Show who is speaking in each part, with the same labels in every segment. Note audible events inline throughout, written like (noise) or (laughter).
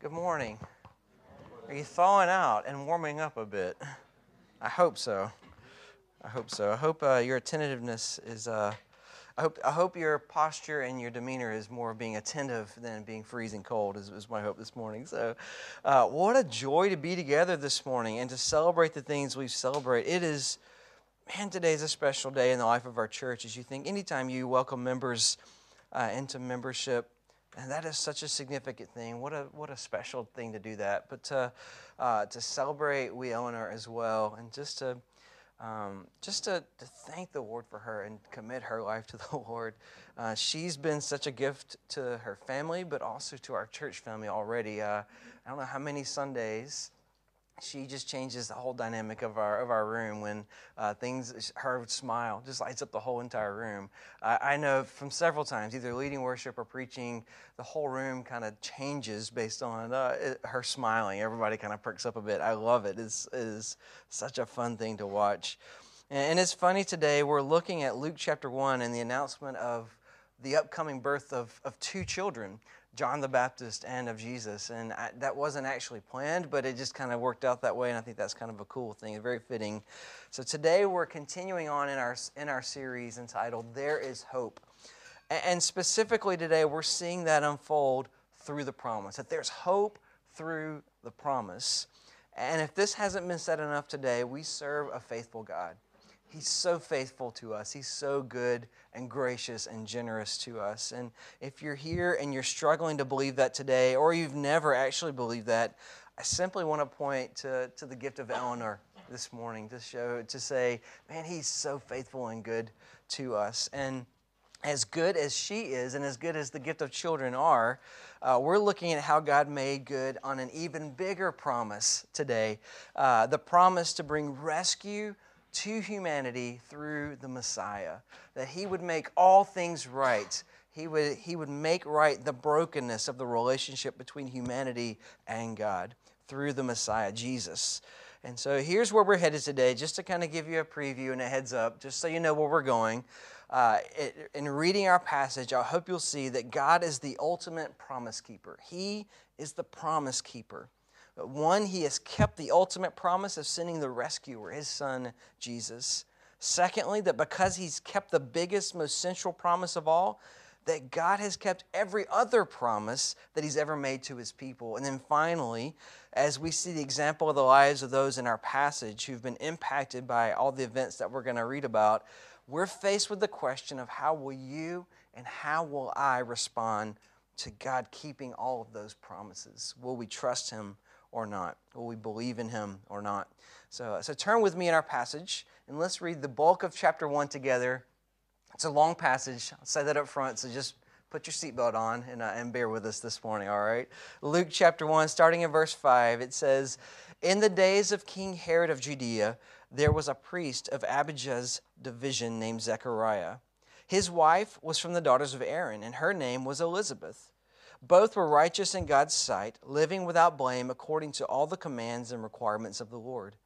Speaker 1: Good morning. Are you thawing out and warming up a bit? I hope so. I hope so. I hope uh, your attentiveness is. Uh, I hope, I hope your posture and your demeanor is more being attentive than being freezing cold, is, is my hope this morning. So, uh, what a joy to be together this morning and to celebrate the things we celebrate. It is, man, today is a special day in the life of our church. As you think, anytime you welcome members uh, into membership, and that is such a significant thing. What a what a special thing to do that. But to uh, to celebrate we Eleanor as well, and just to um, just to, to thank the Lord for her and commit her life to (laughs) the Lord. Uh, she's been such a gift to her family, but also to our church family already. Uh, I don't know how many Sundays she just changes the whole dynamic of our of our room when uh, things her smile just lights up the whole entire room. Uh, i know from several times either leading worship or preaching the whole room kind of changes based on uh, it, her smiling. Everybody kind of perks up a bit. I love it. It's, it is such a fun thing to watch. And, and it's funny today we're looking at luke chapter 1 and the announcement of the upcoming birth of, of two children John the Baptist and of Jesus. And I, that wasn't actually planned, but it just kind of worked out that way. And I think that's kind of a cool thing, very fitting. So today we're continuing on in our, in our series entitled There is Hope. And specifically today, we're seeing that unfold through the promise, that there's hope through the promise. And if this hasn't been said enough today, we serve a faithful God. He's so faithful to us. He's so good and gracious and generous to us. And if you're here and you're struggling to believe that today, or you've never actually believed that, I simply want to point to, to the gift of Eleanor this morning to show, to say, man, he's so faithful and good to us. And as good as she is, and as good as the gift of children are, uh, we're looking at how God made good on an even bigger promise today uh, the promise to bring rescue to humanity through the Messiah, that he would make all things right. He would, he would make right the brokenness of the relationship between humanity and God through the Messiah, Jesus. And so here's where we're headed today, just to kind of give you a preview and a heads up, just so you know where we're going. Uh, in reading our passage, I hope you'll see that God is the ultimate promise keeper. He is the promise keeper. One, he has kept the ultimate promise of sending the rescuer, his son Jesus. Secondly, that because he's kept the biggest, most central promise of all, that God has kept every other promise that he's ever made to his people. And then finally, as we see the example of the lives of those in our passage who've been impacted by all the events that we're going to read about, we're faced with the question of how will you and how will I respond to God keeping all of those promises? Will we trust him or not? Will we believe in him or not? So, so turn with me in our passage and let's read the bulk of chapter 1 together. It's a long passage. I'll say that up front, so just put your seatbelt on and, uh, and bear with us this morning, all right? Luke chapter 1, starting in verse 5, it says, In the days of King Herod of Judea, there was a priest of Abijah's division named Zechariah. His wife was from the daughters of Aaron, and her name was Elizabeth. Both were righteous in God's sight, living without blame according to all the commands and requirements of the Lord.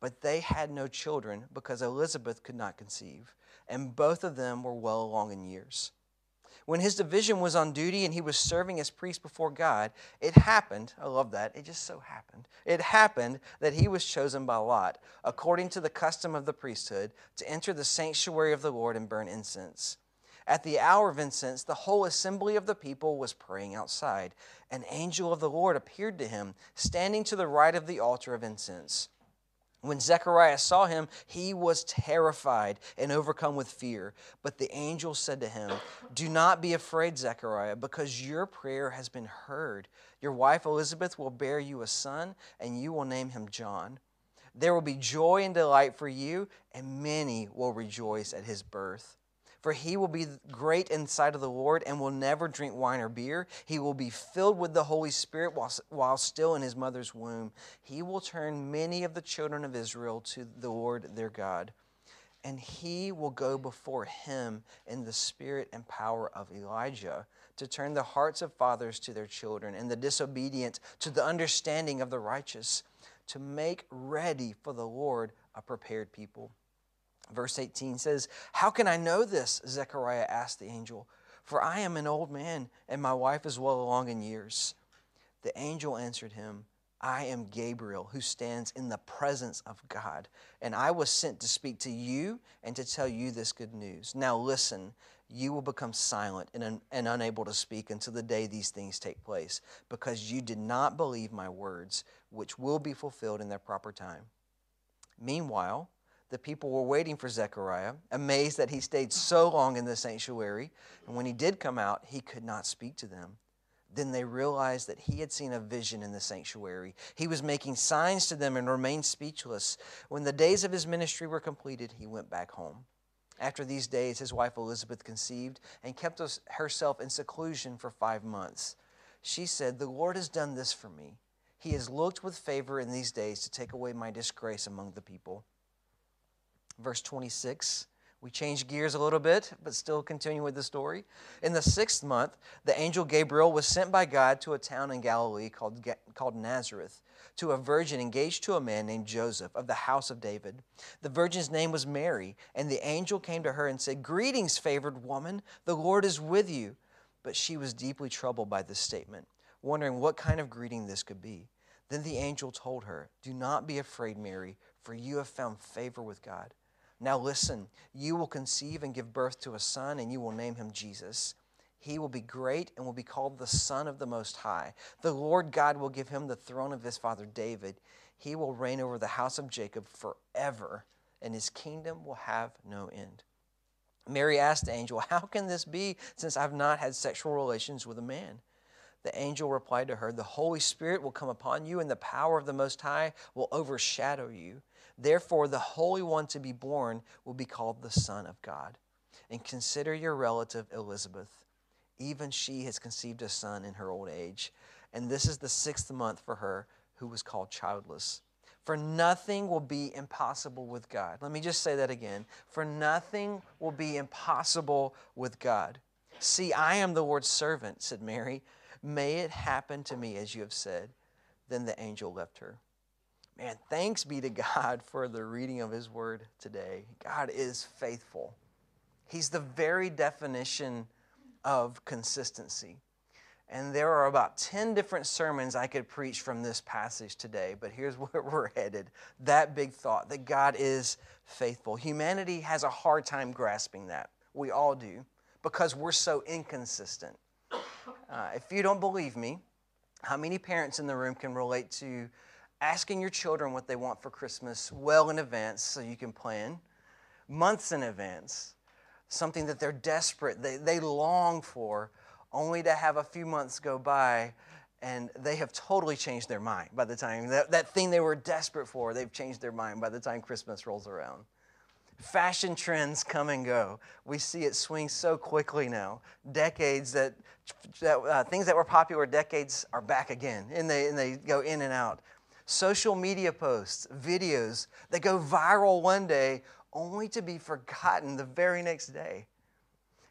Speaker 1: But they had no children because Elizabeth could not conceive, and both of them were well along in years. When his division was on duty and he was serving as priest before God, it happened, I love that, it just so happened. It happened that he was chosen by Lot, according to the custom of the priesthood, to enter the sanctuary of the Lord and burn incense. At the hour of incense, the whole assembly of the people was praying outside. An angel of the Lord appeared to him, standing to the right of the altar of incense. When Zechariah saw him, he was terrified and overcome with fear. But the angel said to him, Do not be afraid, Zechariah, because your prayer has been heard. Your wife Elizabeth will bear you a son, and you will name him John. There will be joy and delight for you, and many will rejoice at his birth for he will be great in the sight of the Lord and will never drink wine or beer. He will be filled with the Holy Spirit while, while still in his mother's womb. He will turn many of the children of Israel to the Lord their God. And he will go before him in the spirit and power of Elijah to turn the hearts of fathers to their children and the disobedient to the understanding of the righteous, to make ready for the Lord a prepared people. Verse 18 says, How can I know this? Zechariah asked the angel. For I am an old man, and my wife is well along in years. The angel answered him, I am Gabriel, who stands in the presence of God, and I was sent to speak to you and to tell you this good news. Now listen, you will become silent and, un- and unable to speak until the day these things take place, because you did not believe my words, which will be fulfilled in their proper time. Meanwhile, the people were waiting for Zechariah, amazed that he stayed so long in the sanctuary, and when he did come out, he could not speak to them. Then they realized that he had seen a vision in the sanctuary. He was making signs to them and remained speechless. When the days of his ministry were completed, he went back home. After these days, his wife Elizabeth conceived and kept herself in seclusion for five months. She said, The Lord has done this for me. He has looked with favor in these days to take away my disgrace among the people. Verse 26 we change gears a little bit, but still continue with the story. In the sixth month, the angel Gabriel was sent by God to a town in Galilee called, called Nazareth to a virgin engaged to a man named Joseph of the house of David. The virgin's name was Mary, and the angel came to her and said, Greetings, favored woman, the Lord is with you. But she was deeply troubled by this statement, wondering what kind of greeting this could be. Then the angel told her, Do not be afraid, Mary, for you have found favor with God. Now listen, you will conceive and give birth to a son, and you will name him Jesus. He will be great and will be called the Son of the Most High. The Lord God will give him the throne of his father David. He will reign over the house of Jacob forever, and his kingdom will have no end. Mary asked the angel, How can this be since I've not had sexual relations with a man? The angel replied to her, The Holy Spirit will come upon you, and the power of the Most High will overshadow you. Therefore, the Holy One to be born will be called the Son of God. And consider your relative Elizabeth. Even she has conceived a son in her old age. And this is the sixth month for her who was called childless. For nothing will be impossible with God. Let me just say that again. For nothing will be impossible with God. See, I am the Lord's servant, said Mary. May it happen to me as you have said. Then the angel left her. Man, thanks be to God for the reading of His Word today. God is faithful. He's the very definition of consistency. And there are about 10 different sermons I could preach from this passage today, but here's (laughs) where we're headed. That big thought that God is faithful. Humanity has a hard time grasping that. We all do, because we're so inconsistent. Uh, if you don't believe me, how many parents in the room can relate to asking your children what they want for Christmas well in advance so you can plan, months in advance, something that they're desperate, they, they long for, only to have a few months go by and they have totally changed their mind by the time that, that thing they were desperate for, they've changed their mind by the time Christmas rolls around. Fashion trends come and go. We see it swing so quickly now. Decades that, that uh, things that were popular decades are back again, and they, and they go in and out social media posts, videos that go viral one day only to be forgotten the very next day.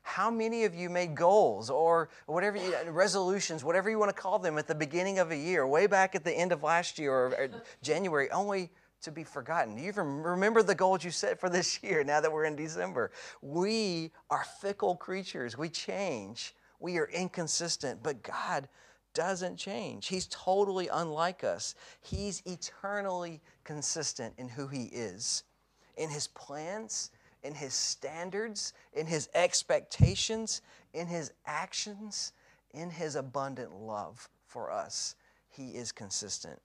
Speaker 1: How many of you made goals or whatever you, resolutions, whatever you want to call them, at the beginning of a year, way back at the end of last year or, or January, only to be forgotten? Do you even remember the goals you set for this (laughs) year now that we're in December? We are fickle creatures. We change. We are inconsistent, but God doesn't change. He's totally unlike us. He's eternally consistent in who He is, in His plans, in His standards, in His expectations, in His actions, in His abundant love for us. He is consistent.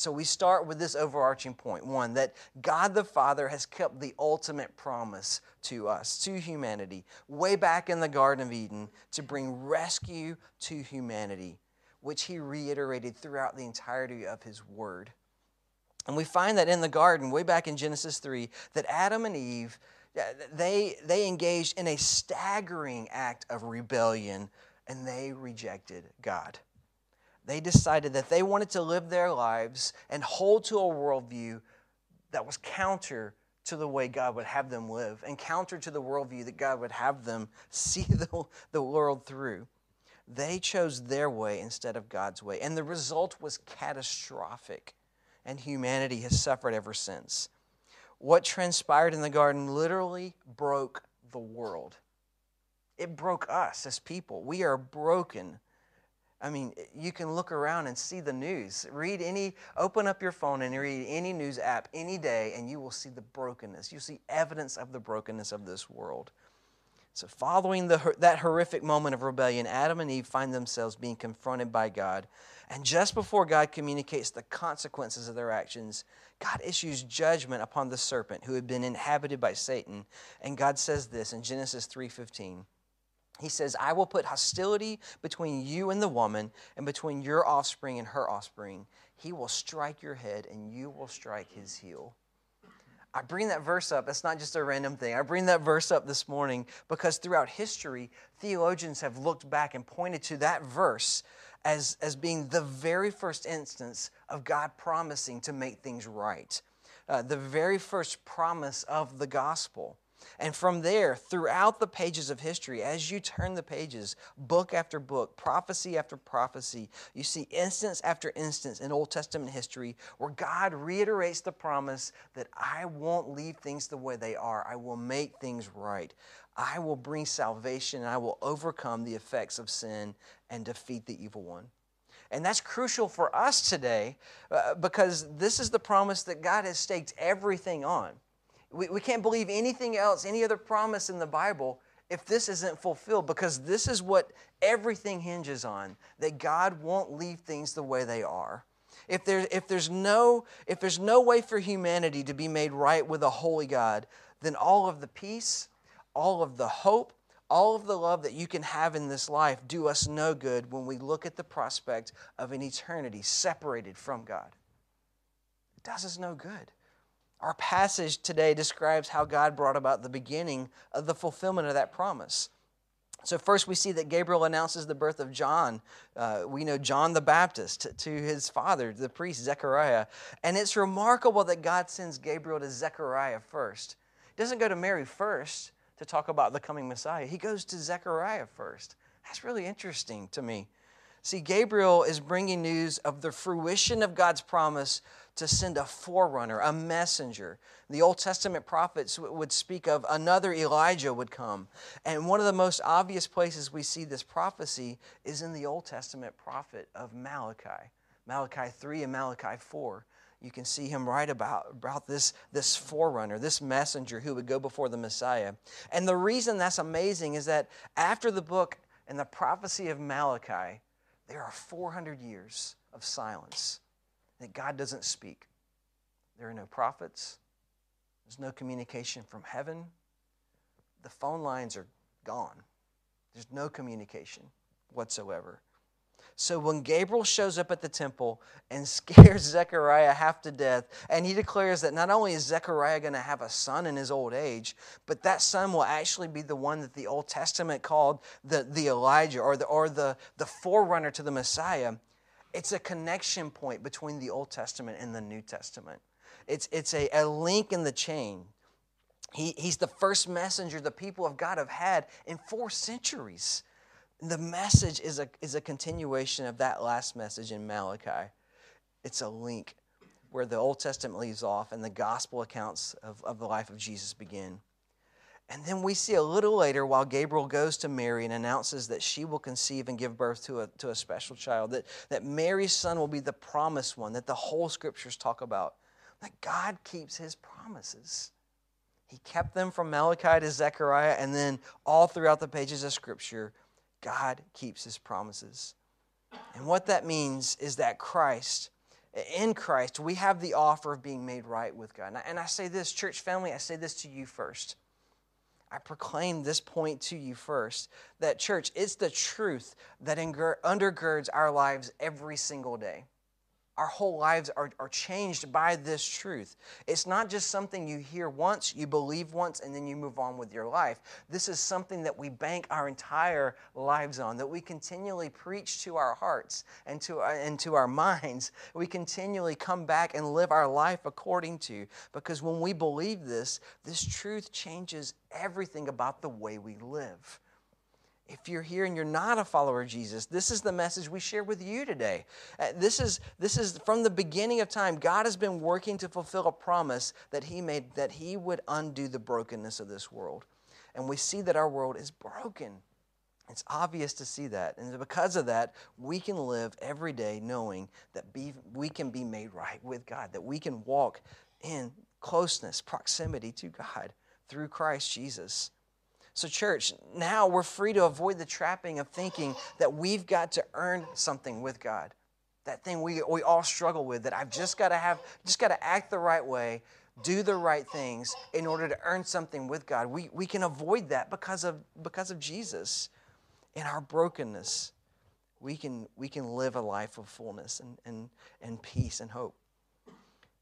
Speaker 1: So we start with this overarching point one, that God the Father has kept the ultimate promise to us, to humanity, way back in the Garden of Eden, to bring rescue to humanity which he reiterated throughout the entirety of his word. And we find that in the garden, way back in Genesis 3, that Adam and Eve, uh, they, they engaged in a staggering act of rebellion and they rejected God. They decided that they wanted to live their lives and hold to a worldview that was counter to the way God would have them live and counter to the worldview that God would have them (laughs) see the, the world through. They chose their way instead of God's way. And the result was catastrophic. And humanity has suffered ever since. What transpired in the garden literally broke the world. It broke us as people. We are broken. I mean, you can look around and see the news. Read any, open up your phone and read any news app any day, and you will see the brokenness. You see evidence of the brokenness of this world. So, following the, that horrific moment of rebellion, Adam and Eve find themselves being confronted by God. And just before God communicates the consequences of their actions, God issues judgment upon the serpent who had been inhabited by Satan. And God says this in Genesis 3:15. He says, I will put hostility between you and the woman, and between your offspring and her offspring. He will strike your head, and you will strike his heel. I bring that verse up. That's not just a random thing. I bring that verse up this morning because throughout history, theologians have looked back and pointed to that verse as, as being the very first instance of God promising to make things right, uh, the very first promise of the gospel. And from there, throughout the pages of history, as you turn the pages, book after book, prophecy after prophecy, you see instance after instance in Old Testament history where God reiterates the promise that I won't leave things the way they are. I will make things right. I will bring salvation and I will overcome the effects of sin and defeat the evil one. And that's crucial for us today uh, because this is the promise that God has staked everything on. We, we can't believe anything else, any other promise in the Bible, if this isn't fulfilled, because this is what everything hinges on that God won't leave things the way they are. If, there, if, there's no, if there's no way for humanity to be made right with a holy God, then all of the peace, all of the hope, all of the love that you can have in this life do us no good when we look at the prospect of an eternity separated from God. It does us no good. Our passage today describes how God brought about the beginning of the fulfillment of that promise. So, first, we see that Gabriel announces the birth of John. Uh, we know John the Baptist to his father, the priest Zechariah. And it's remarkable that God sends Gabriel to Zechariah first. He doesn't go to Mary first to talk about the coming Messiah, he goes to Zechariah first. That's really interesting to me. See, Gabriel is bringing news of the fruition of God's promise to send a forerunner, a messenger. The Old Testament prophets would speak of another Elijah would come. And one of the most obvious places we see this prophecy is in the Old Testament prophet of Malachi. Malachi 3 and Malachi 4. You can see him write about, about this, this forerunner, this messenger who would go before the Messiah. And the reason that's amazing is that after the book and the prophecy of Malachi, there are 400 years of silence that God doesn't speak. There are no prophets, there's no communication from heaven. The phone lines are gone, there's no communication whatsoever. So when Gabriel shows up at the temple and (laughs) scares Zechariah half to death, and he declares that not only is Zechariah going to have a son in his old age, but that son will actually be the one that the Old Testament called the, the Elijah or, the, or the, the forerunner to the Messiah, it's a connection point between the Old Testament and the New Testament. It's, it's a, a link in the chain. He, he's the first messenger the people of God have had in four centuries the message is a, is a continuation of that last message in Malachi. It's a link where the Old Testament leaves off and the gospel accounts of, of the life of Jesus begin. And then we see a little later, while Gabriel goes to Mary and announces that she will conceive and give birth to a, to a special child, that, that Mary's son will be the promised one that the whole scriptures talk about, that God keeps his promises. He kept them from Malachi to Zechariah, and then all throughout the pages of scripture, God keeps his promises. And what that means is that Christ, in Christ, we have the offer of being made right with God. And I say this, church family, I say this to you first. I proclaim this point to you first that, church, it's the truth that undergirds our lives every single day our whole lives are, are changed by this truth. It's not just something you hear once, you believe once, and then you move on with your life. This is something that we bank our entire lives on, that we continually preach to our hearts and to our, and to our (laughs) minds. We continually come back and live our life according to. Because when we believe this, this truth changes everything about the way we live if you're here and you're not a follower of Jesus, this is the message we share with you today. Uh, this is this is from the beginning of time. God has been working to fulfill a promise that He made that He would undo the brokenness of this world, and we see that our world is broken. It's obvious to see that. And because of that, we can live every day knowing that be, we can be made right with God, that we can walk in closeness, proximity to God through Christ Jesus. So, church, now we're free to avoid the trapping of thinking that we've got to earn something with God. That thing we, we all struggle with, that I've just got to have, just got to act the right way, do the right things in order to earn something with God. We, we can avoid that because of, because of Jesus in our brokenness, we can, we can live a life of fullness and, and, and peace and hope.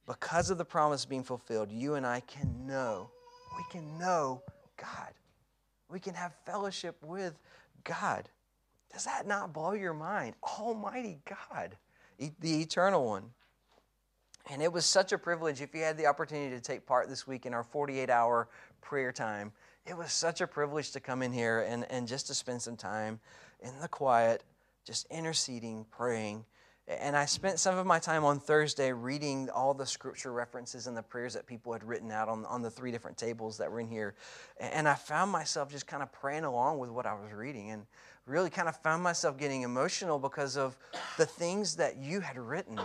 Speaker 1: Because of the promise being fulfilled, you and I can know, we can know God. We can have fellowship with God. Does that not blow your mind? Almighty God, the eternal one. And it was such a privilege if you had the opportunity to take part this week in our 48 hour prayer time it was such a privilege to come in here and, and just to spend some time in the quiet, just interceding, praying. And I spent some of my time on Thursday reading all the scripture references and the prayers that people had written out on, on the three different tables that were in here. And I found myself just kind of praying along with what I was reading and really kind of found myself getting emotional because of the things that you had written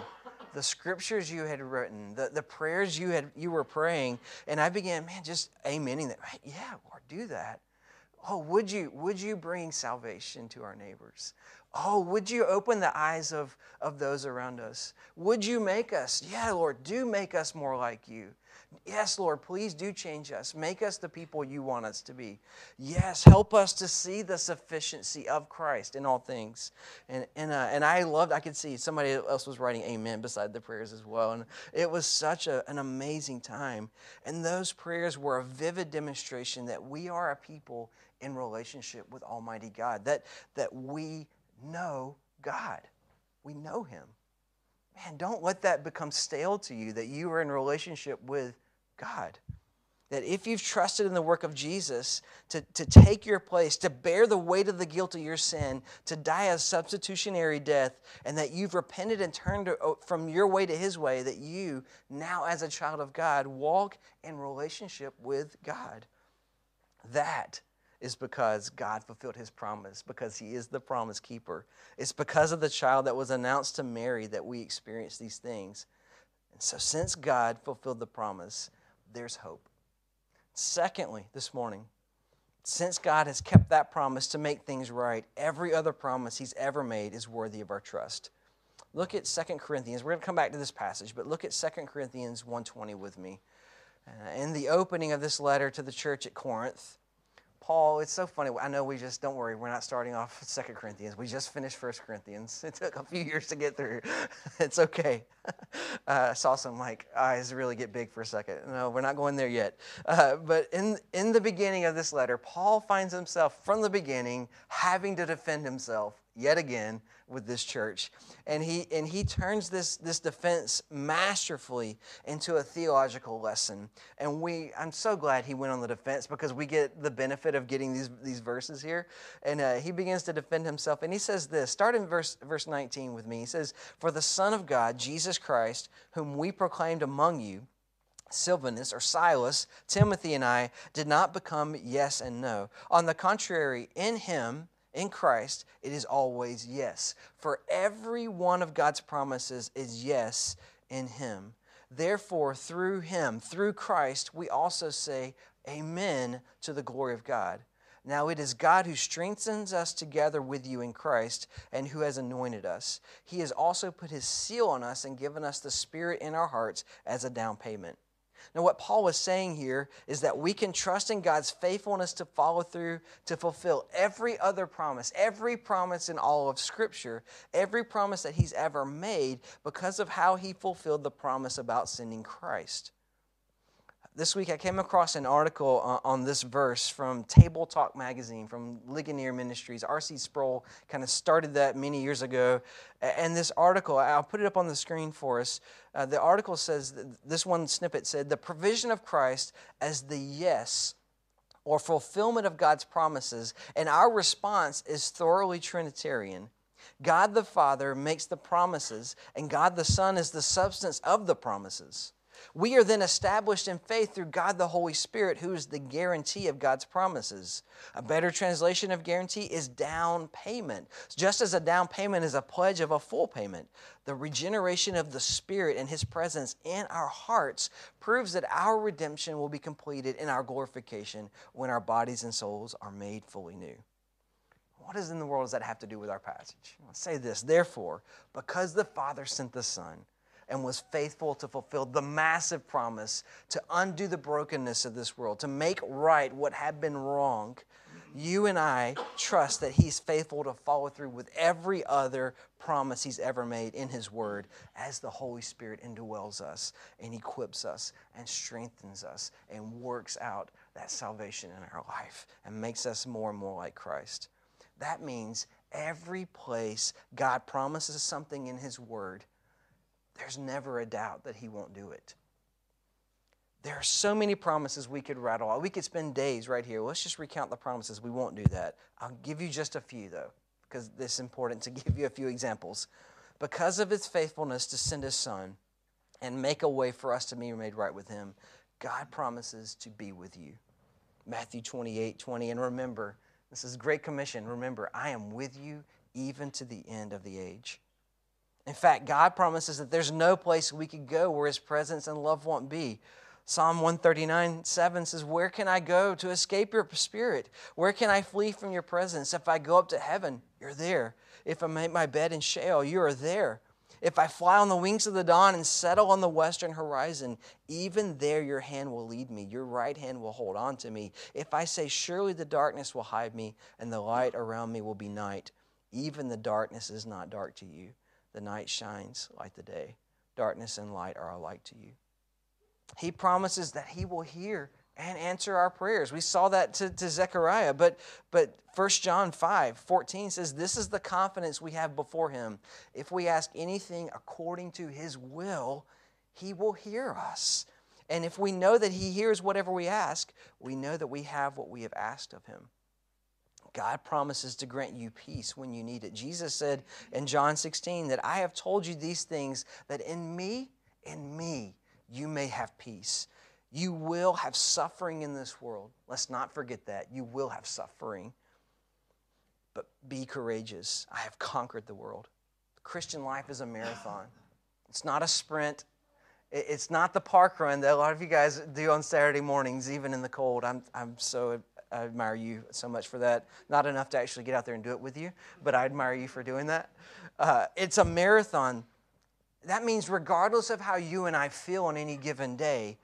Speaker 1: the scriptures you had written, the, the prayers you had you were praying, and I began, man, just amening that. Yeah, Lord, do that. Oh, would you would you bring salvation to our neighbors? Oh, would you open the eyes of, of those around us? Would you make us, yeah, Lord, do make us more like you. Yes, Lord, please do change us. Make us the people you want us to be. Yes, help us to see the sufficiency of Christ in all things. And, and, uh, and I loved, I could see somebody else was writing amen beside the prayers as well. And it was such a, an amazing time. And those prayers were a vivid demonstration that we are a people in relationship with Almighty God, that, that we know God, we know Him. Man, don't let that become stale to you that you are in relationship with God. That if you've trusted in the work of Jesus to, to take your place, to bear the weight of the guilt of your sin, to die a substitutionary death, and that you've repented and turned from your way to his way, that you, now as a child of God, walk in relationship with God. That is because God fulfilled his promise, because he is the promise keeper. It's because of the child that was announced to Mary that we experience these things. And so, since God fulfilled the promise, there's hope. Secondly, this morning, since God has kept that promise to make things right, every other promise he's ever made is worthy of our trust. Look at 2 Corinthians. We're going to come back to this passage, but look at 2 Corinthians 1:20 with me. Uh, in the opening of this letter to the church at Corinth, Paul, it's so funny. I know we just, don't worry, we're not starting off Second Corinthians. We just finished First Corinthians. (laughs) It took a few years to get through. (laughs) it's okay. (laughs) Uh, I saw some like eyes really get big for a second. No, we're not going there yet. Uh, but in, in the beginning of this letter, Paul finds himself from the beginning having to defend himself yet again with this church. And he, and he turns this, this defense masterfully into a theological lesson. And we, I'm so glad he went on the defense because we get the benefit of getting these, these verses here. And uh, he begins to defend himself. And he says this start in verse, verse 19 with me. He says, For the Son of God, Jesus Christ, whom we proclaimed among you, Silvanus or Silas, Timothy, and I did not become yes and no. On the contrary, in him, in Christ, it is always yes. For every one of God's promises is yes in Him. Therefore, through Him, through Christ, we also say Amen to the glory of God. Now it is God who strengthens us together with you in Christ and who has anointed us. He has also put His seal on us and given us the Spirit in our hearts as a down payment. Now, what Paul was saying here is that we can trust in God's faithfulness to follow through to fulfill every other promise, every promise in all of Scripture, every promise that He's ever made because of how He fulfilled the promise about sending Christ this week I came across an article on this verse from Table Talk magazine from Ligonier Ministries. R.C. Sproul kind of started that many years ago. And this article, I'll put it up on the screen for us. Uh, the article says, this one snippet said, the provision of Christ as the yes or fulfillment of God's promises, and our response is thoroughly Trinitarian. God the Father makes the promises, and God the Son is the substance of the promises. We are then established in faith through God the Holy Spirit, who is the guarantee of God's promises. A better translation of guarantee is down payment. Just as a down payment is a pledge of a full payment, the regeneration of the Spirit and His presence in our hearts proves that our redemption will be completed in our glorification when our bodies and souls are made fully new. What does in the world does that have to do with our passage? I'll say this, therefore, because the Father sent the Son, and was faithful to fulfill the massive promise to undo the brokenness of this world, to make right what had been wrong, you and I trust that He's faithful to follow through with every other promise He's ever made in His Word as the Holy Spirit indwells us and equips us and strengthens us and works out that salvation in our life and makes us more and more like Christ. That means every place God promises something in His Word, there's never a doubt that He won't do it. There are so many promises we could rattle out. We could spend days right here. Let's just recount the promises. We won't do that. I'll give you just a few, though, because it's important to (laughs) give you a few examples. Because of His faithfulness to send His Son and make a way for us to be made right with Him, God promises to be with you. Matthew 28 20. And remember, this is Great Commission. Remember, I am with you even to the end of the age. In fact, God promises that there's no place we could go where His presence and love won't be. Psalm 139 7 says, Where can I go to escape your spirit? Where can I flee from your presence? If I go up to heaven, you're there. If I make my bed in Sheol, you are there. If I fly on the wings of the dawn and settle on the western horizon, even there your hand will lead me, your right hand will hold on to me. If I say, Surely the darkness will hide me, and the light around me will be night, even the darkness is not dark to you. The night shines like the day. Darkness and light are alike to you. He promises that He will hear and answer our prayers. We saw that to, to Zechariah, but, but 1 John 5 14 says, This is the confidence we have before Him. If we ask anything according to His will, He will hear us. And if we know that He hears whatever we ask, we know that we have what we have asked of Him. God promises to grant you peace when you need it. Jesus said in John 16 that I have told you these things that in me, in me, you may have peace. You will have suffering in this world. Let's not forget that. You will have suffering. But be courageous. I have conquered the world. The Christian life is a marathon, it's not a sprint. It's not the park run that a lot of you guys do on Saturday mornings, even in the cold. I'm, I'm so I admire you so much for that. Not enough to actually get out there and do it with you, but I admire you for doing that. Uh, it's a marathon. That means, regardless of how you and I feel on any given day,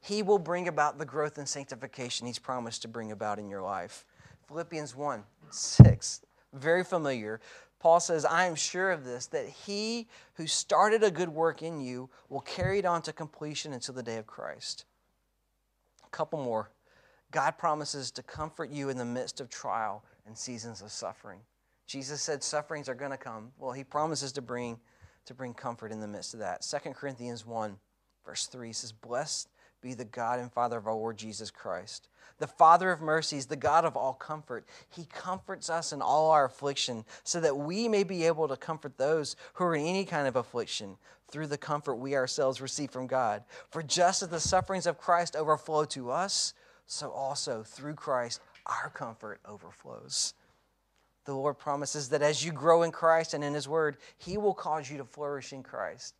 Speaker 1: He will bring about the growth and sanctification He's promised to bring about in your life. Philippians 1 6, very familiar. Paul says, I am sure of this, that he who started a good work in you will carry it on to completion until the day of Christ. A couple more God promises to comfort you in the midst of trial and seasons of suffering. Jesus said sufferings are going to come. Well, he promises to bring to bring comfort in the midst of that. 2 Corinthians 1 verse 3 says, "Blessed be the God and Father of our Lord Jesus Christ, the Father of mercies, the God of all comfort. He comforts us in all our affliction, so that we may be able to comfort those who are in any kind of affliction through the comfort we ourselves receive from God. For just as the sufferings of Christ overflow to us, so also through Christ, our comfort overflows. The Lord promises that as you grow in Christ and in His Word, He will cause you to flourish in Christ.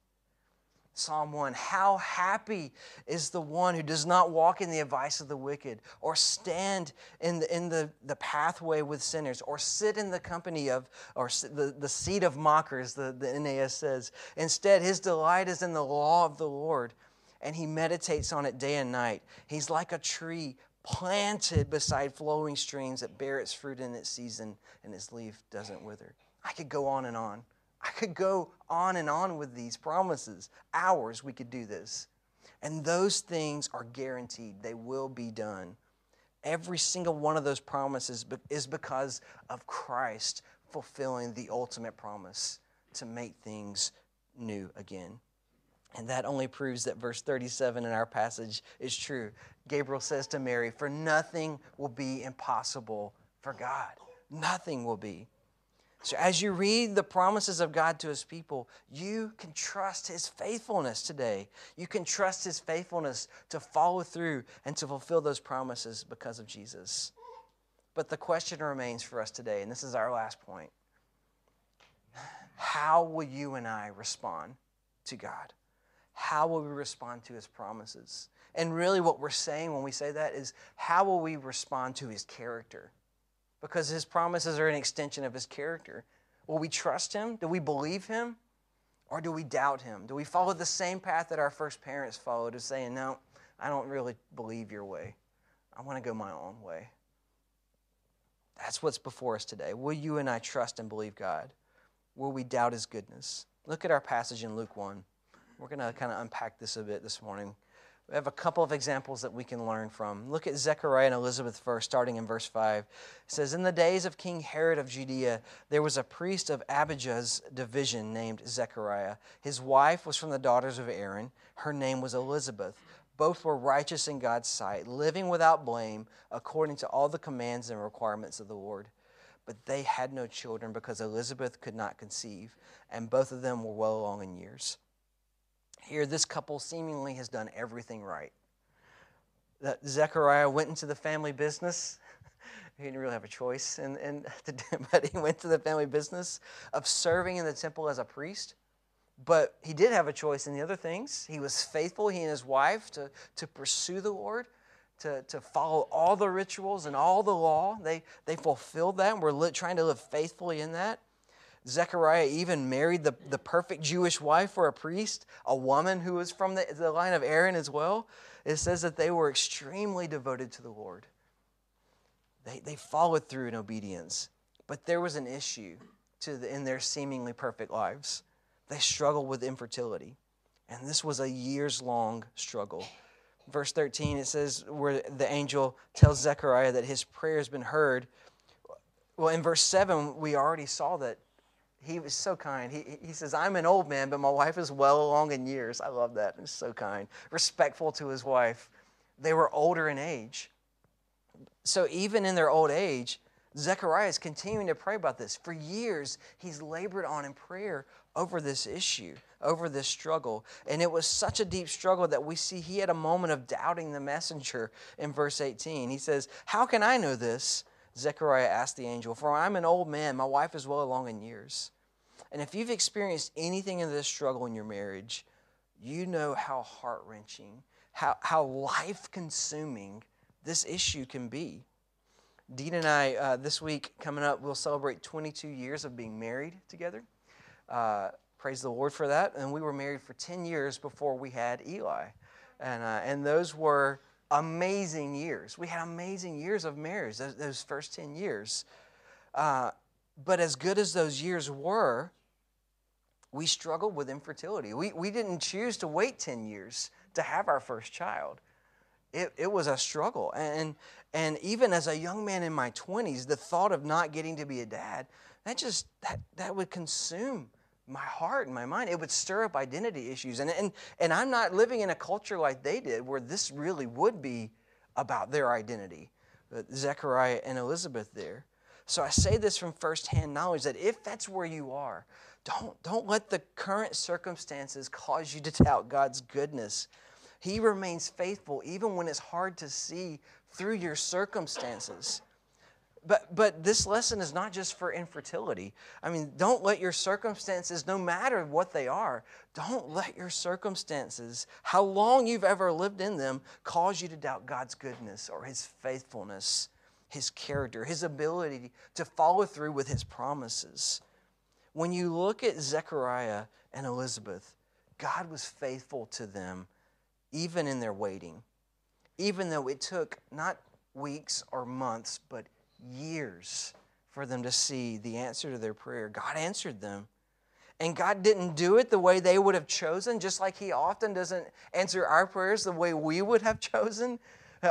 Speaker 1: Psalm 1 How happy is the one who does not walk in the advice of the wicked, or stand in the, in the, the pathway with sinners, or sit in the company of, or the, the seat of mockers, the, the NAS says. Instead, his delight is in the law of the Lord and he meditates on it day and night. He's like a tree planted beside flowing streams that bear its fruit in its season and its leaf doesn't wither. I could go on and on. I could go on and on with these promises. Hours we could do this. And those things are guaranteed, they will be done. Every single one of those promises is because of Christ fulfilling the ultimate promise to make things new again. And that only proves that verse 37 in our passage is true. Gabriel says to Mary, For nothing will be impossible for God. Nothing will be. So, as you read the promises of God to his people, you can trust his faithfulness today. You can trust his faithfulness to follow through and to fulfill those promises because of Jesus. But the question remains for us today, and this is our last point how will you and I respond to God? How will we respond to his promises? And really, what we're saying when we say that is, how will we respond to his character? because his promises are an extension of his character. Will we trust him? Do we believe him? Or do we doubt him? Do we follow the same path that our first parents followed of saying, No, I don't really believe your way. I want to go my own way. That's what's before us today. Will you and I trust and believe God? Will we doubt his goodness? Look at our passage in Luke 1. We're going to kind of unpack this a bit this morning. We have a couple of examples that we can learn from. Look at Zechariah and Elizabeth first, starting in verse 5. It says, In the days of King Herod of Judea, there was a priest of Abijah's division named Zechariah. His wife was from the daughters of Aaron. Her name was Elizabeth. Both were righteous in God's sight, living without blame, according to all the commands and requirements of the Lord. But they had no children because Elizabeth could not conceive, and both of them were well along in years. Here, this couple seemingly has done everything right. That Zechariah went into the family business. (laughs) he didn't really have a choice, and, (laughs) and but he went to the family business of serving in the temple as a priest. But he did have a choice in the other things. He was faithful, he and his wife, to, to pursue the Lord, to, to follow all the rituals and all the law. They, they fulfilled that and were li- trying to live faithfully in that. Zechariah even married the, the perfect Jewish wife for a priest, a woman who was from the, the line of Aaron as well. It says that they were extremely devoted to the Lord. They, they followed through in obedience. But there was an issue to the, in their seemingly perfect lives. They struggled with infertility. And this was a years long struggle. Verse 13, it says, where the angel tells Zechariah that his prayer has been heard. Well, in verse 7, we already saw that he was so kind. He, he says, I'm an old man, but my wife is well along in years. I love that. He's so kind. Respectful to his wife. They were older in age. So even in their old age, Zechariah is continuing to pray about this. For years, he's labored on in prayer over this issue, over this struggle. And it was such a deep struggle that we see he had a moment of doubting the messenger in verse 18. He says, How can I know this? Zechariah asked the angel, For I'm an old man, my wife is well along in years. And if you've experienced anything of this struggle in your marriage, you know how heart wrenching, how, how life consuming this issue can be. Dean and I, uh, this week coming up, we'll celebrate 22 years of being married together. Uh, praise the Lord for that. And we were married for 10 years before we had Eli. And, uh, and those were amazing years. We had amazing years of marriage, those, those first 10 years. Uh, but as good as those years were, we struggled with infertility. We, we didn't choose to wait 10 years to have our first child. It, it was a struggle. And, and even as a young man in my 20s, the thought of not getting to be a dad, that just, that, that would consume my heart and my mind. It would stir up identity issues. And, and, and I'm not living in a culture like they did where this really would be about their identity. Uh, Zechariah and Elizabeth there. So I say this from firsthand knowledge that if that's where you are, don't, don't let the current circumstances cause you to doubt God's goodness. He remains faithful even when it's hard to see through your circumstances. But, but this lesson is not just for infertility. I mean, don't let your circumstances, no matter what they are, don't let your circumstances, how long you've ever lived in them, cause you to doubt God's goodness or His faithfulness his character, his ability to follow through with his promises. When you look at Zechariah and Elizabeth, God was faithful to them even in their waiting, even though it took not weeks or months, but years for them to see the answer to their prayer. God answered them. And God didn't do it the way they would have chosen, just like He often doesn't answer our prayers the way we would have (laughs) chosen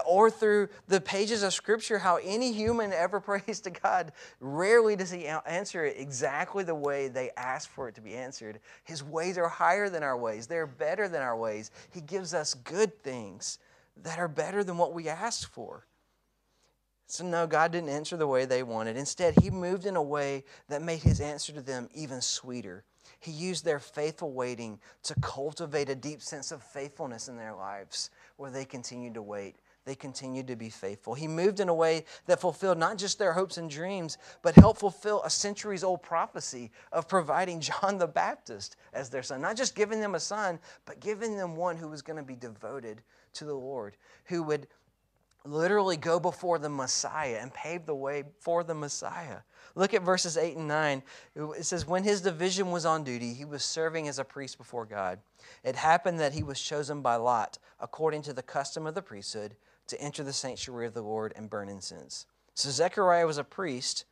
Speaker 1: or through the pages of Scripture, how any human (laughs) ever prays to God, rarely does He answer it exactly the way they ask for it to be answered. His ways are higher than our ways, they're better than our ways. He gives us good things that are better than what we ask for. So, no, God didn't answer the way they wanted. Instead, He moved in a way that made His answer to them even sweeter. He used their faithful waiting to cultivate a deep sense of faithfulness in their lives where they continued to wait. They continued to be faithful. He moved in a way that fulfilled not just their hopes and dreams, but helped fulfill a centuries old prophecy of providing John the Baptist as their son. Not just giving them a son, but giving them one who was going to be devoted to the Lord, who would literally go before the Messiah and pave the way for the Messiah. Look at verses 8 and 9. It says, When his division was on duty, he was serving as a priest before God. It happened that he was chosen by Lot, according to the custom of the priesthood, to enter the sanctuary of the Lord and burn incense. So Zechariah was a priest,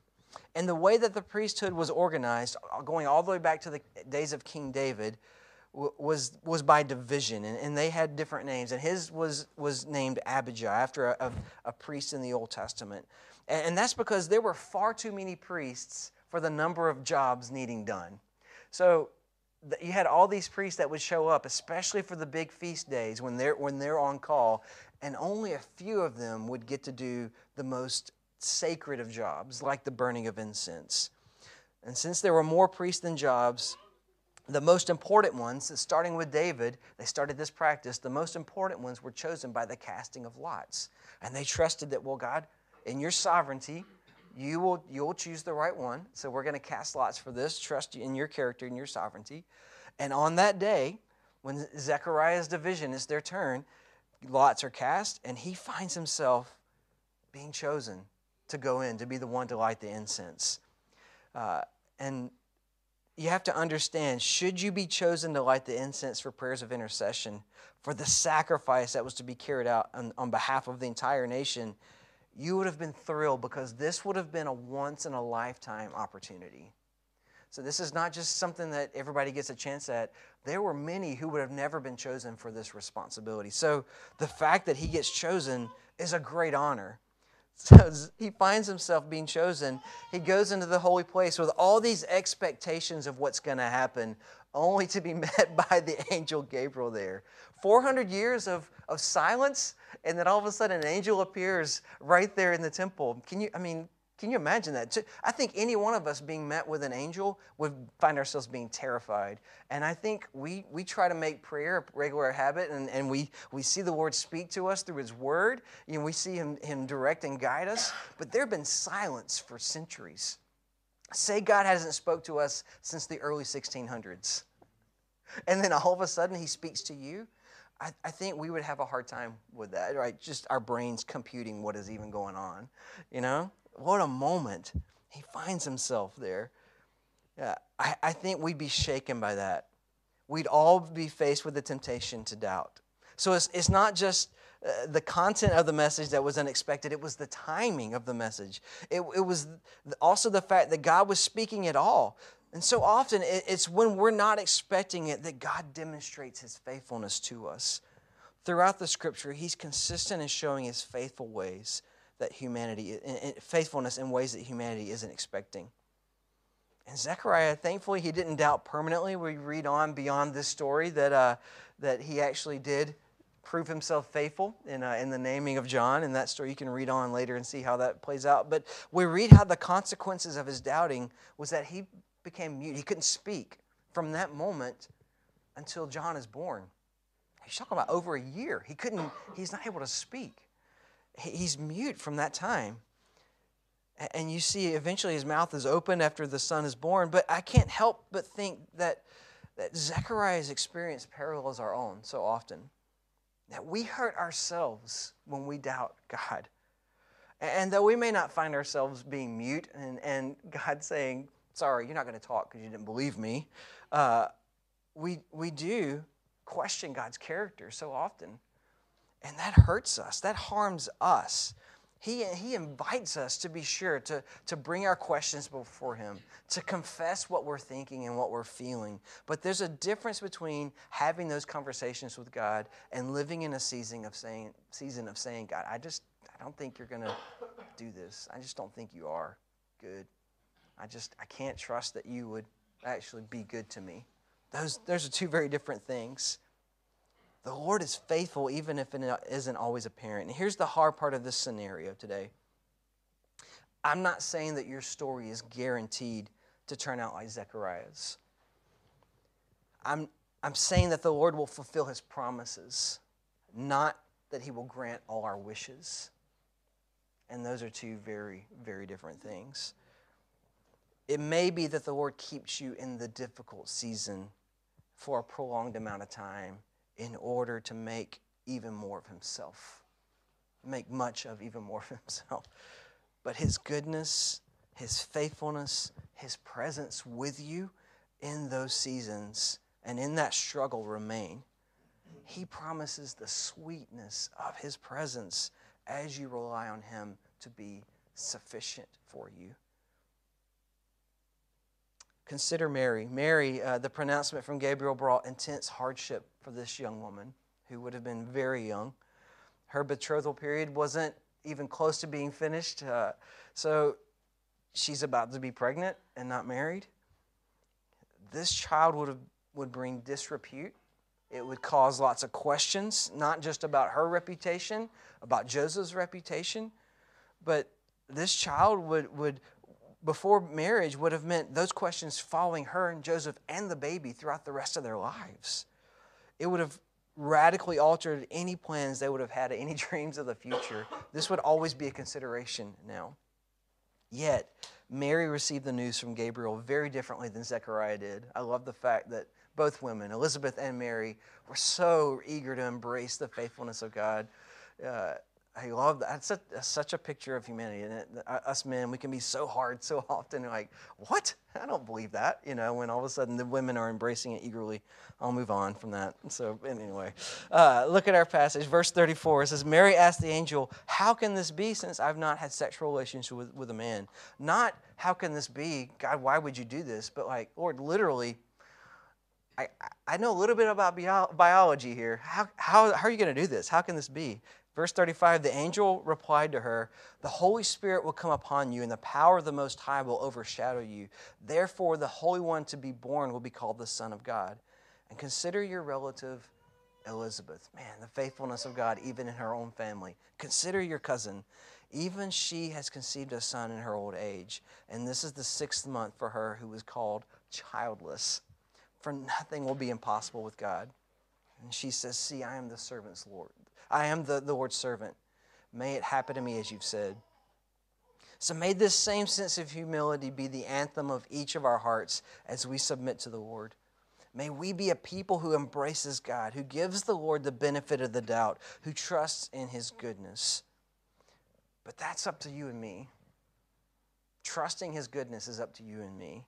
Speaker 1: and the way that the priesthood was organized, going all the way back to the days of King David, was was by division, and, and they had different names. And his was was named Abijah after a, a, a priest in the Old Testament, and, and that's because there were far too many priests for the number of jobs needing done. So you had all these priests that would show up, especially for the big feast days when they're when they're on call, and only a few of them would get to do the most sacred of jobs, like the burning of incense. And since there were more priests than jobs, the most important ones, starting with David, they started this practice. The most important ones were chosen by the casting of lots. And they trusted that, well, God, in your sovereignty, you will, you will choose the right one. So we're going to cast lots for this, trust in your character and your sovereignty. And on that day, when Zechariah's division is their turn, lots are cast, and he finds himself being chosen to go in, to be the one to light the incense. Uh, and you have to understand should you be chosen to light the incense for prayers of intercession, for the sacrifice that was to be carried out on, on, behalf of the entire nation, you would have been thrilled because this would have been a once in a lifetime opportunity. So, this is not just something that everybody gets a chance at. There were many who would have never been chosen for this responsibility. So, the fact that he gets chosen is a great honor. (laughs) So he finds himself being chosen. He goes into the holy place with all these expectations of what's going to happen, only to be (laughs) met by the angel Gabriel there. 400 years of, of silence, and then all of a sudden an angel appears right there in the temple. Can you, I mean, can you imagine that? I think any one of us being met with an angel would find ourselves being terrified. And I think we, we try to make prayer a regular habit, and, and we, we see the Lord speak to us through His Word, and we see him, him direct and guide us. But there have been silence for centuries. Say God hasn't spoke to us since the early 1600s. And then all of a sudden He speaks to you. I, I think we would have a hard time with that, right? Just our brains computing what is even going on, you know? What a moment. He finds himself there. Yeah, I, I think we'd be shaken by that. We'd all be faced with the temptation to doubt. So it's, it's not just uh, the content of the message that was unexpected, it was the timing of the message. It, it was also the fact that God was speaking at all. And so often it, it's when we're not expecting it that God demonstrates his faithfulness to us. Throughout the scripture, he's consistent in showing his faithful ways that humanity, faithfulness in ways that humanity isn't expecting. And Zechariah, thankfully, he didn't doubt permanently. We read on beyond this story that, uh, that he actually did prove himself faithful in, uh, in the naming of John. And that story you can read on later and see how that plays out. But we read how the consequences of his doubting was that he became mute. He couldn't speak from that moment until John is born. He's talking about over a year. He couldn't, he's not able to speak he's mute from that time. And you see, eventually his mouth is open after the son is born. But I can't help but think that, that Zechariah's experience parallels our own so often. That we hurt ourselves when we doubt God. And though we may not find ourselves being mute and, and God saying, sorry, you're not going to talk because you didn't believe me, uh, we, we do question God's character so often. And that hurts us, that harms us. He, he invites us to be sure to, to bring our questions before Him, to confess what we're thinking and what we're feeling. But there's a difference between having those conversations with God and living in a season of saying, season of saying God, I just I don't think you're going to do this. I just don't think you are good. I just I can't trust that you would actually be good to me. Those, those are two very different things. The Lord is faithful even if it isn't always apparent. And here's the hard part of this scenario today I'm not saying that your story is guaranteed to turn out like Zechariah's. I'm, I'm saying that the Lord will fulfill his promises, not that he will grant all our wishes. And those are two very, very different things. It may be that the Lord keeps you in the difficult season for a prolonged amount of time in order to make even more of himself, make much of even more of himself. But his goodness, his faithfulness, his presence with you in those seasons and in that struggle remain. He promises the sweetness of his presence as you rely on him to be sufficient for you. Consider Mary. Mary, uh, the pronouncement from Gabriel brought intense hardship for this young woman who would have been very young. Her betrothal period wasn't even close to being finished. Uh, so she's about to be pregnant and not married. This child would have would bring disrepute. It would cause lots of questions, not just about her reputation, about Joseph's reputation, but this child would, would before marriage would have meant those questions following her and Joseph and the baby throughout the rest of their lives. It would have radically altered any plans they would have had, any (laughs) dreams of the future. This would always be a consideration now. Yet, Mary received the news from Gabriel very differently than Zechariah did. I love the fact that both women, Elizabeth and Mary, were so eager to embrace the faithfulness of God. Uh, I love that. That's, a, that's such a picture of humanity. And uh, us men, we can be so hard so (laughs) often. Like, what? I don't believe that. You know, when all of a sudden the women are embracing it eagerly. I'll move on from that. So, anyway, uh, look at our passage, verse 34. It says, Mary asked the angel, How can this be since I've not had sexual relations with, with a man? Not, How can this be? God, why would you do this? But, like, Lord, literally, I, I know a little bit about bio, biology here. How, how, how are you going to do this? How can this be? Verse 35 The angel replied to her, The Holy Spirit will come upon you, and the power of the Most High will overshadow you. Therefore, the Holy One to be born will be called the Son of God. And consider your relative Elizabeth. Man, the faithfulness of God, even in her own family. Consider your cousin. Even she has conceived a son in her old age. And this is the sixth month for her who was called childless. For nothing will be impossible with God. And she says, See, I am the servant's Lord I am the, the Lord's servant. May it happen to me as you've said. So may this same sense of humility be the anthem of each of our hearts as we submit to the Lord. May we be a people who embraces God, who gives the Lord the benefit of the doubt, who trusts in his goodness. But that's up to you and me. Trusting his goodness is up to you and me.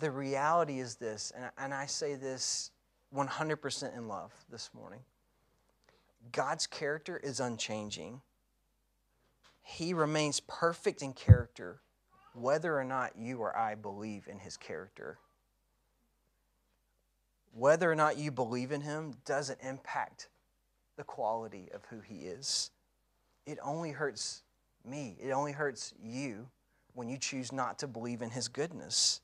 Speaker 1: The reality is this, and, I say this 100% in love this morning. God's character is unchanging. He remains perfect in character, whether or not you or I believe in his character. Whether or not you believe in him doesn't impact the quality of who he is. It only hurts me, it only hurts you when you choose not to believe in his goodness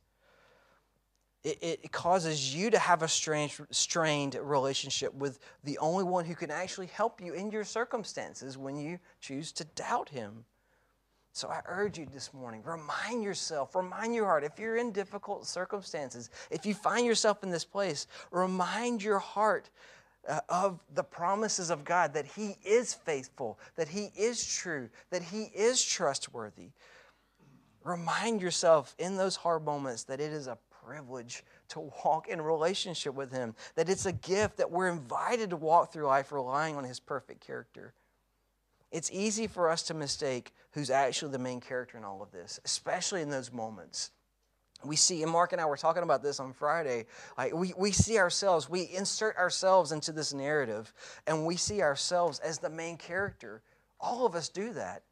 Speaker 1: it, it causes you to have a strange, strained relationship with the only one who can actually help you in your circumstances when you choose to doubt him. So I urge you this morning, remind yourself, remind your heart, if you're in difficult circumstances, if you find yourself in this place, remind your heart uh, of the promises of God that He is faithful, that He is true, that He is trustworthy. Remind yourself in those hard moments that it is a privilege to walk in relationship with Him, that it's a gift that we're invited to walk through life relying on His perfect character. It's easy for us to mistake who's actually the main character in all of this, especially in those moments. We see, and Mark and I were talking about this on Friday. Like we, we see ourselves, we insert ourselves into this narrative, and we see ourselves as the main character. All of us do that.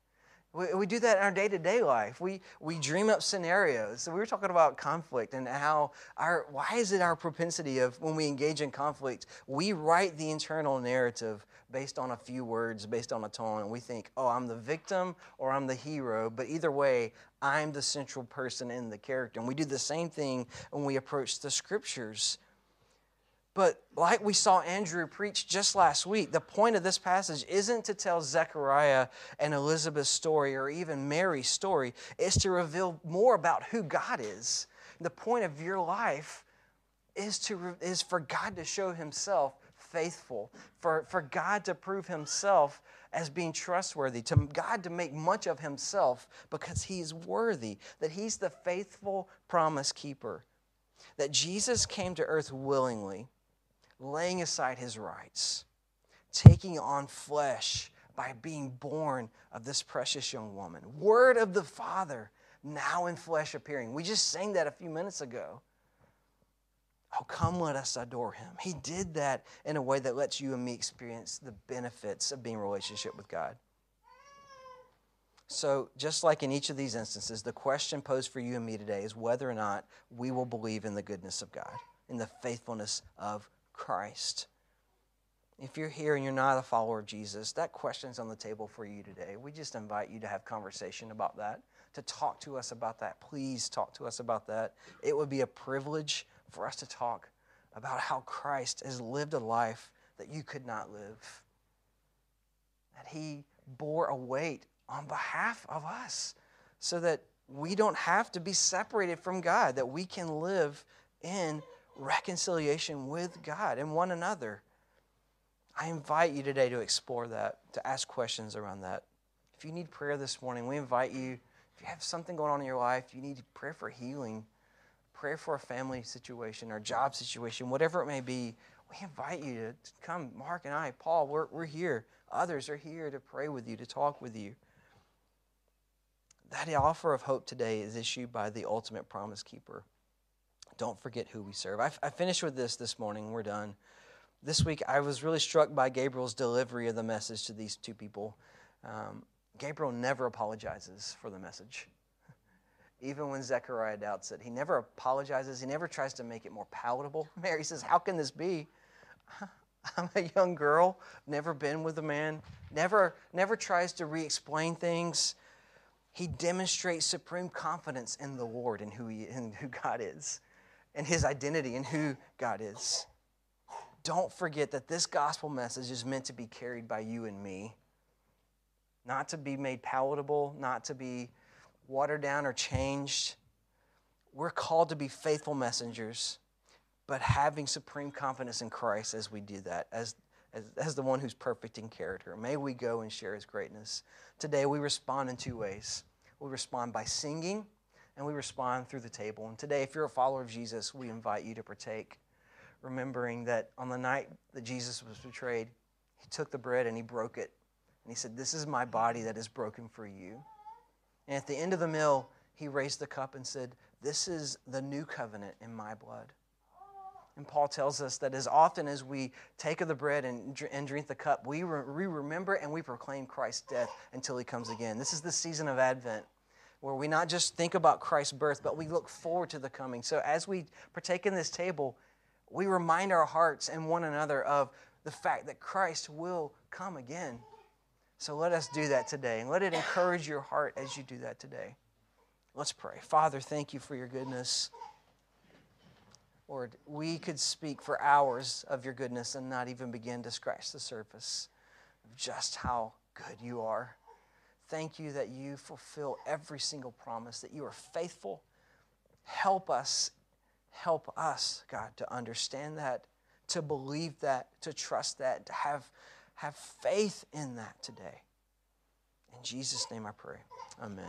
Speaker 1: We, we do that in our day to day life. We, we dream up scenarios. So we were talking about conflict and how our, why is it our propensity of when we engage in conflict, we write the internal narrative based on a few words, based on a tone, and we think, oh, I'm the victim or I'm the hero. But either way, I'm the central person in the character. And we do the same thing when we approach the scriptures. But like we saw Andrew preach just last week, the point of this passage isn't to tell Zechariah and Elizabeth's story or even Mary's story. It's to reveal more about who God is. The point of your life is, to, is for God to show himself faithful, for, for God to prove himself as being trustworthy, to God to make much of himself because he is worthy, that he's the faithful promise keeper, that Jesus came to earth willingly laying aside his rights, taking on flesh by being born of this precious young woman. Word of the Father, now in flesh appearing. We just sang that a few minutes ago. Oh, come let us adore him. He did that in a way that lets you and me experience the benefits of being in relationship with God. So, just like in each of these instances, the question posed for you and me today is whether or not we will believe in the goodness of God, in the faithfulness of Christ. If you're here and you're not a follower of Jesus, that question's on the table for you today. We just invite you to have conversation about that, to talk to us about that. Please talk to us about that. It would be a privilege for us to talk about how Christ has lived a life that you could not live. That he bore a weight on behalf of us so that we don't have to be separated from God, that we can live in reconciliation with God and one another. I invite you today to explore that, to ask questions around that. If you need prayer this morning, we invite you, if you have something going on in your life, you need prayer for healing, prayer for a family situation or job situation, whatever it may be, we invite you to come. Mark and I, Paul, we're, we're here. Others are here to pray with you, to talk with you. That offer of hope today is issued by the ultimate promise keeper. Don't forget who we serve. I, I finished with this this morning. We're done. This week, I was really struck by Gabriel's delivery of the message to these two people. Um, Gabriel never apologizes for the message. Even when Zechariah doubts it, he never apologizes. He never tries to make it more palatable. (laughs) Mary says, How can this be? (laughs) I'm a young girl, never been with a man, never, never tries to re explain things. He demonstrates supreme confidence in the Lord and who, he, and who God is and his identity and who God is. Don't forget that this gospel message is meant to be carried by you and me, not to be made palatable, not to be watered down or changed. We're called to be faithful messengers, but having supreme confidence in Christ as we do that, as, as, as the one who's perfect in character. May we go and share his greatness. Today, we respond in two ways. We respond by singing and we respond through the table. And today, if you're a follower of Jesus, we invite you to partake, remembering that on the night that Jesus was betrayed, he took the bread and he broke it. And he said, This is my body that is broken for you. And at the end of the meal, he raised the cup and said, This is the new covenant in my blood. And Paul tells us that as often as we take of the bread and, drink the cup, we, re- we remember and we proclaim Christ's death until he comes again. This is the season of Advent where we not just think about Christ's birth, but we look forward to the coming. So as we partake in this table, we remind our hearts and one another of the fact that Christ will come again. So let us do that today, and let it encourage your heart as you do that today. Let's pray. Father, thank you for your goodness. Lord, we could speak for hours of your goodness and not even begin to scratch the surface of just how good you are. Thank you that you fulfill every single promise, that you are faithful. Help us, help us, God, to understand that, to believe that, to trust that, to have, have faith in that today. In Jesus' name I pray. Amen.